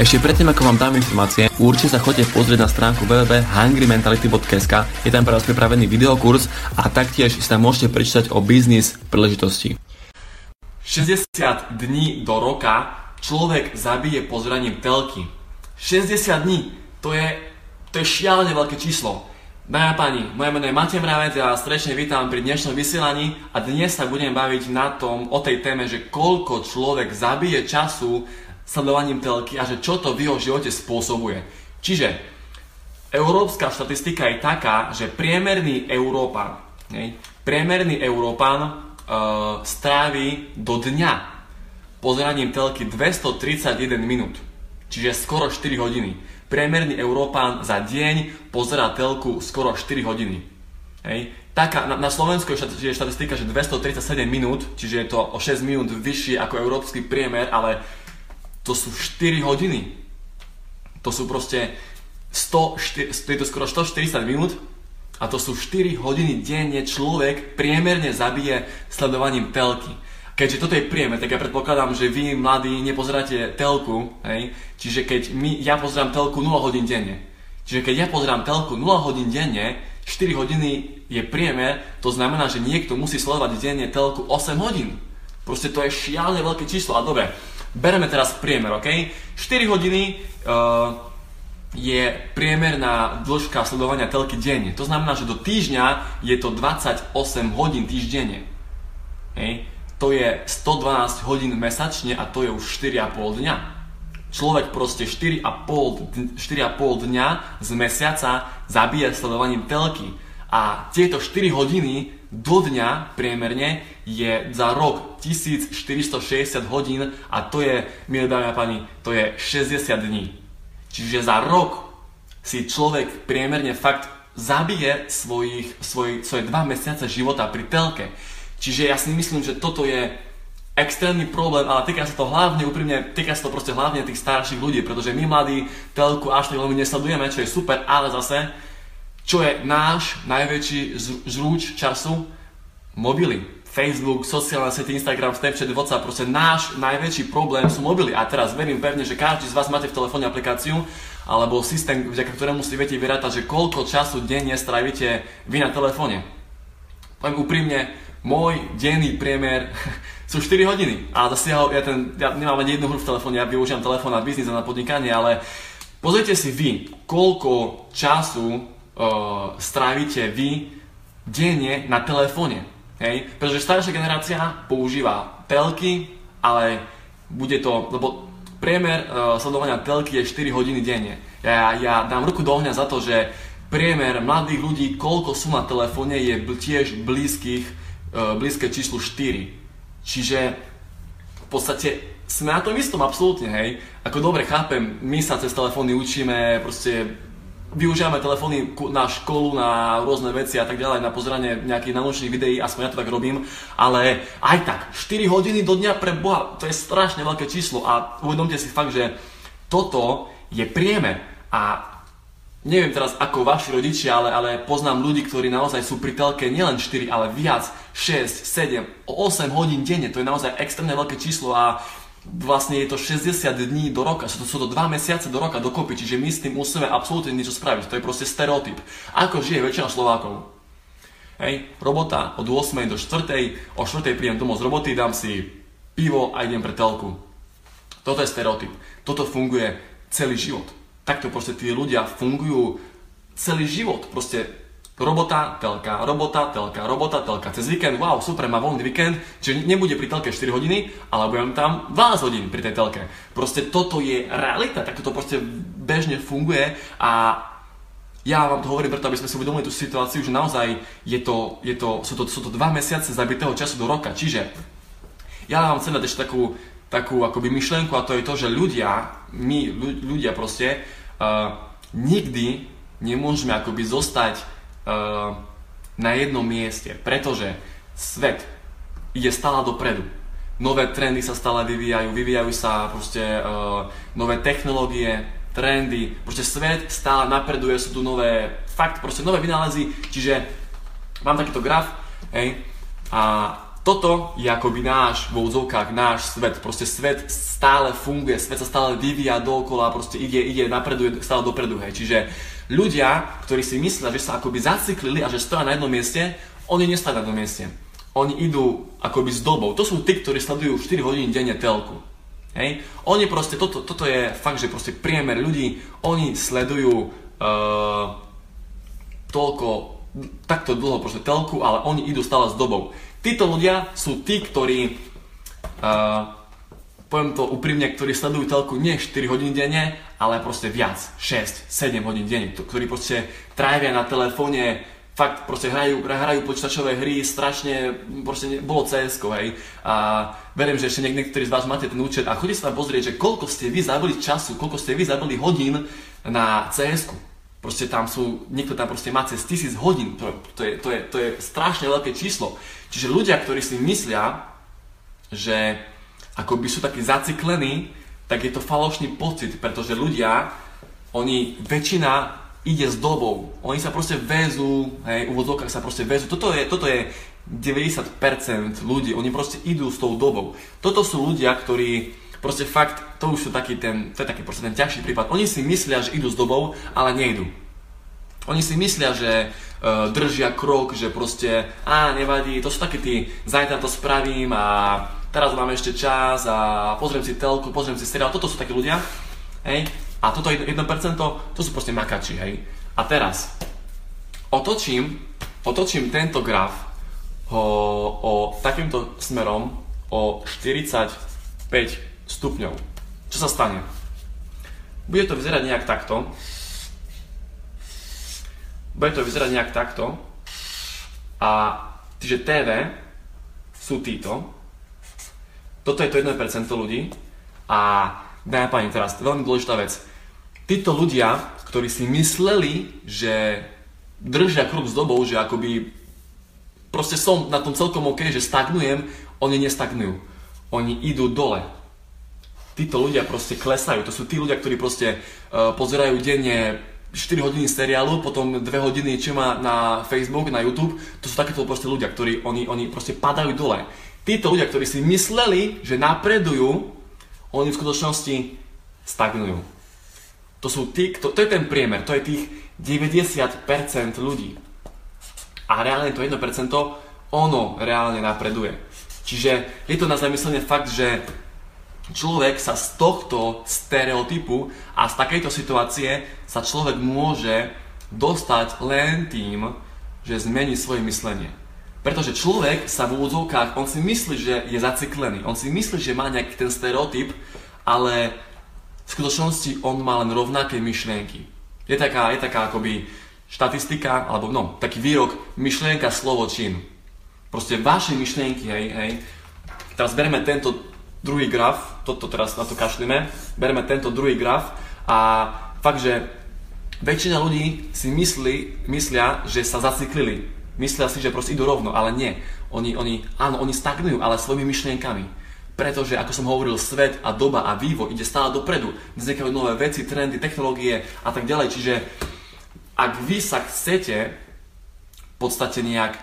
Ešte predtým, ako vám dám informácie, určite sa chodite pozrieť na stránku www.hungrymentality.sk Je tam pre vás pripravený videokurs a taktiež si tam môžete prečítať o biznis príležitosti. 60 dní do roka človek zabije pozraním telky. 60 dní, to je, to je šialene veľké číslo. Dámy a páni, moje meno je Matej Mravec, ja vás srdečne vítam pri dnešnom vysielaní a dnes sa budem baviť na tom, o tej téme, že koľko človek zabije času sledovaním telky a že čo to v jeho živote spôsobuje. Čiže európska štatistika je taká, že priemerný Európan, nej, priemerný Európan uh, strávi do dňa pozeraním telky 231 minút, čiže skoro 4 hodiny. Priemerný Európan za deň pozera telku skoro 4 hodiny. Hej. Taká, na, na Slovensku je štatistika, že 237 minút, čiže je to o 6 minút vyššie ako európsky priemer, ale to sú 4 hodiny. To sú proste 100, je to skoro 140 minút a to sú 4 hodiny denne človek priemerne zabije sledovaním telky. Keďže toto je priemer, tak ja predpokladám, že vy, mladí, nepozeráte telku, hej? čiže keď my, ja pozerám telku 0 hodín denne. Čiže keď ja pozerám telku 0 hodín denne, 4 hodiny je priemer, to znamená, že niekto musí sledovať denne telku 8 hodín. Proste to je šialne veľké číslo. A dobre, Bereme teraz priemer, OK? 4 hodiny uh, je priemerná dĺžka sledovania telky denne. To znamená, že do týždňa je to 28 hodín týždenne. Hej. To je 112 hodín mesačne a to je už 4,5 dňa. Človek proste 4,5, 4,5 dňa z mesiaca zabije sledovaním telky. A tieto 4 hodiny do dňa priemerne je za rok 1460 hodín a to je, milé dámy a páni, to je 60 dní. Čiže za rok si človek priemerne fakt zabije svojich, svoj, svoje dva mesiace života pri telke. Čiže ja si myslím, že toto je extrémny problém, ale týka sa to hlavne, úprimne, týka sa to proste hlavne tých starších ľudí, pretože my mladí telku až tak veľmi nesledujeme, čo je super, ale zase čo je náš najväčší žrúč času? Mobily. Facebook, sociálne siete, Instagram, Snapchat, WhatsApp, proste náš najväčší problém sú mobily. A teraz verím pevne, že každý z vás máte v telefóne aplikáciu alebo systém, vďaka ktorému si viete vyrátať, že koľko času denne strávite vy na telefóne. Poviem úprimne, môj denný priemer sú 4 hodiny. A ja, ja, ten, ja nemám ani jednu hru v telefóne, ja využívam telefón na biznis a na podnikanie, ale pozrite si vy, koľko času uh, strávite vy denne na telefóne. Hej? Pretože staršia generácia používa telky, ale bude to, lebo priemer uh, sledovania telky je 4 hodiny denne. Ja, ja dám ruku do ohňa za to, že priemer mladých ľudí, koľko sú na telefóne, je tiež blízkych, uh, blízke číslu 4. Čiže v podstate sme na tom istom absolútne, hej. Ako dobre chápem, my sa cez telefóny učíme, proste využívame telefóny na školu, na rôzne veci a tak ďalej, na pozeranie nejakých naučných videí, aspoň ja to tak robím, ale aj tak, 4 hodiny do dňa pre Boha, to je strašne veľké číslo. A uvedomte si fakt, že toto je priemer a neviem teraz ako vaši rodičia, ale, ale poznám ľudí, ktorí naozaj sú pri telke nielen 4, ale viac, 6, 7, 8 hodín denne, to je naozaj extrémne veľké číslo a vlastne je to 60 dní do roka, sú to, sú to 2 mesiace do roka dokopy, čiže my s tým musíme absolútne niečo spraviť, to je proste stereotyp. Ako žije väčšina Slovákov? Hej, robota od 8 do 4, o 4 prídem domov z roboty, dám si pivo a idem pre telku. Toto je stereotyp. Toto funguje celý život. Takto proste tí ľudia fungujú celý život. Proste Robota, telka, robota, telka, robota, telka. Cez víkend, wow, super, má voľný víkend, čiže nebude pri telke 4 hodiny, ale budem tam 12 hodín pri tej telke. Proste toto je realita, takto to proste bežne funguje a ja vám to hovorím preto, aby sme si uvedomili tú situáciu, že naozaj je to, je to, sú, to, sú to dva mesiace zabitého času do roka. Čiže ja vám chcem dať ešte takú, takú akoby myšlienku a to je to, že ľudia, my ľudia proste, uh, nikdy nemôžeme akoby zostať na jednom mieste, pretože svet ide stále dopredu. Nové trendy sa stále vyvíjajú, vyvíjajú sa proste uh, nové technológie, trendy, proste svet stále napreduje, sú tu nové, fakt proste nové vynálezy, čiže mám takýto graf, hej, a toto je akoby náš, vo úzovkách, náš svet. Proste svet stále funguje, svet sa stále vyvíja dookola, proste ide, ide napreduje stále dopredu, hej. Čiže ľudia, ktorí si myslia, že sa akoby zaciklili a že stoja na jednom mieste, oni nestajú na jednom mieste. Oni idú akoby s dobou. To sú tí, ktorí sledujú 4 hodiny denne telku. Hej? Oni proste, toto, toto je fakt, že proste priemer ľudí, oni sledujú uh, toľko, takto dlho proste telku, ale oni idú stále s dobou. Títo ľudia sú tí, ktorí, uh, poviem to úprimne, ktorí sledujú telku nie 4 hodiny denne, ale proste viac, 6, 7 hodín denne, ktorí proste trávia na telefóne, fakt proste hrajú, hrajú počítačové hry, strašne, proste ne, bolo cs hej. A verím, že ešte niek- niektorí z vás máte ten účet a chodíte sa tam pozrieť, že koľko ste vy zabili času, koľko ste vy zabili hodín na cs. Proste tam sú, niekto tam proste má cez tisíc hodín, to, to, je, to, je, to je strašne veľké číslo. Čiže ľudia, ktorí si myslia, že by sú takí zaciklení, tak je to falošný pocit, pretože ľudia, oni, väčšina ide s dobou. Oni sa proste vezú, hej, v úvodzovkách sa proste vezú. Toto je, toto je 90% ľudí, oni proste idú s tou dobou. Toto sú ľudia, ktorí Proste fakt, to už sú taký ten, to je taký proste ten ťažší prípad. Oni si myslia, že idú s dobou, ale nejdu. Oni si myslia, že uh, držia krok, že proste, a nevadí, to sú takí tí, zajtra to spravím a teraz mám ešte čas a pozriem si telku, pozriem si seriál, toto sú takí ľudia, hej, a toto 1%, to sú proste makači, hej. A teraz, otočím, otočím tento graf ho, o takýmto smerom o 45 stupňov. Čo sa stane? Bude to vyzerať nejak takto. Bude to vyzerať nejak takto. A čiže TV sú títo. Toto je to 1% ľudí. A dámy a teraz veľmi dôležitá vec. Títo ľudia, ktorí si mysleli, že držia krok s dobou, že akoby proste som na tom celkom OK, že stagnujem, oni nestagnujú. Oni idú dole títo ľudia proste klesajú. To sú tí ľudia, ktorí proste uh, pozerajú denne 4 hodiny seriálu, potom 2 hodiny čo má na Facebook, na YouTube. To sú takéto proste ľudia, ktorí oni, oni proste padajú dole. Títo ľudia, ktorí si mysleli, že napredujú, oni v skutočnosti stagnujú. To sú tí, to, to je ten priemer, to je tých 90% ľudí. A reálne to 1% ono reálne napreduje. Čiže je to na zamyslenie fakt, že človek sa z tohto stereotypu a z takejto situácie sa človek môže dostať len tým, že zmení svoje myslenie. Pretože človek sa v úvodzovkách, on si myslí, že je zaciklený, on si myslí, že má nejaký ten stereotyp, ale v skutočnosti on má len rovnaké myšlienky. Je taká, je taká akoby štatistika, alebo no, taký výrok myšlienka, slovo, čin. Proste vaše myšlienky, hej, hej. Teraz bereme tento druhý graf, toto teraz na to kašlíme, bereme tento druhý graf a fakt, že väčšina ľudí si myslí, myslia, že sa zaciklili. Myslia si, že proste idú rovno, ale nie. Oni, oni, áno, oni stagnujú, ale svojimi myšlienkami. Pretože, ako som hovoril, svet a doba a vývoj ide stále dopredu. Vznikajú nové veci, trendy, technológie a tak ďalej. Čiže ak vy sa chcete v podstate nejak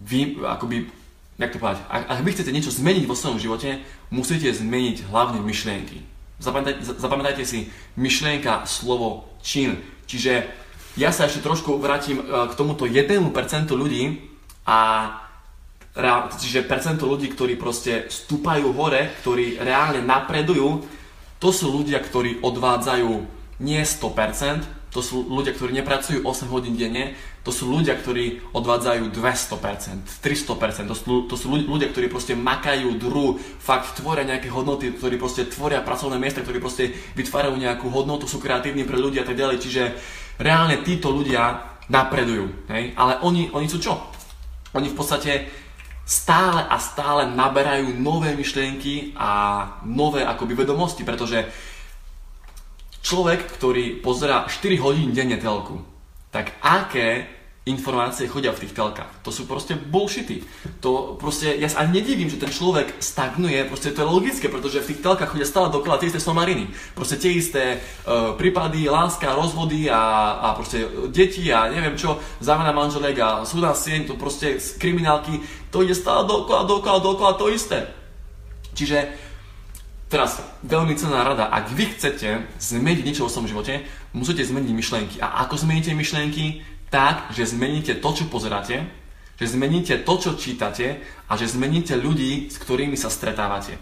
vy, akoby jak to povedať, ak, ak vy chcete niečo zmeniť vo svojom živote, musíte zmeniť hlavne myšlienky. Zapamätajte, zapamätajte si myšlienka, slovo, čin. Čiže ja sa ešte trošku vrátim e, k tomuto 1% ľudí a čiže percento ľudí, ktorí proste stúpajú hore, ktorí reálne napredujú, to sú ľudia, ktorí odvádzajú nie 100%, to sú ľudia, ktorí nepracujú 8 hodín denne, to sú ľudia, ktorí odvádzajú 200%, 300%, to sú, to sú ľudia, ktorí proste makajú dru, fakt tvoria nejaké hodnoty, ktorí proste tvoria pracovné miesta, ktorí proste vytvárajú nejakú hodnotu, sú kreatívni pre ľudia a tak ďalej, čiže reálne títo ľudia napredujú, hej? ale oni, oni sú čo? Oni v podstate stále a stále naberajú nové myšlienky a nové akoby vedomosti, pretože človek, ktorý pozera 4 hodín denne telku, tak aké informácie chodia v tých telkách. To sú proste bullshity. To proste, ja sa ani nedivím, že ten človek stagnuje, proste to je logické, pretože v tých telkách chodia stále dokola tie isté somariny. Proste tie isté uh, prípady, láska, rozvody a, a proste deti a neviem čo, zámena manželek a súda sieň, to proste kriminálky, to ide stále dokola, dokola, dokola to isté. Čiže teraz veľmi cená rada, ak vy chcete zmeniť niečo vo svojom živote, musíte zmeniť myšlienky. A ako zmeníte myšlienky? tak, že zmeníte to, čo pozeráte, že zmeníte to, čo čítate a že zmeníte ľudí, s ktorými sa stretávate.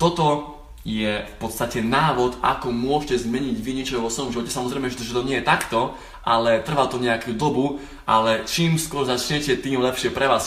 Toto je v podstate návod, ako môžete zmeniť vy niečo vo svojom živote. Samozrejme, že to nie je takto, ale trvá to nejakú dobu, ale čím skôr začnete, tým lepšie pre vás.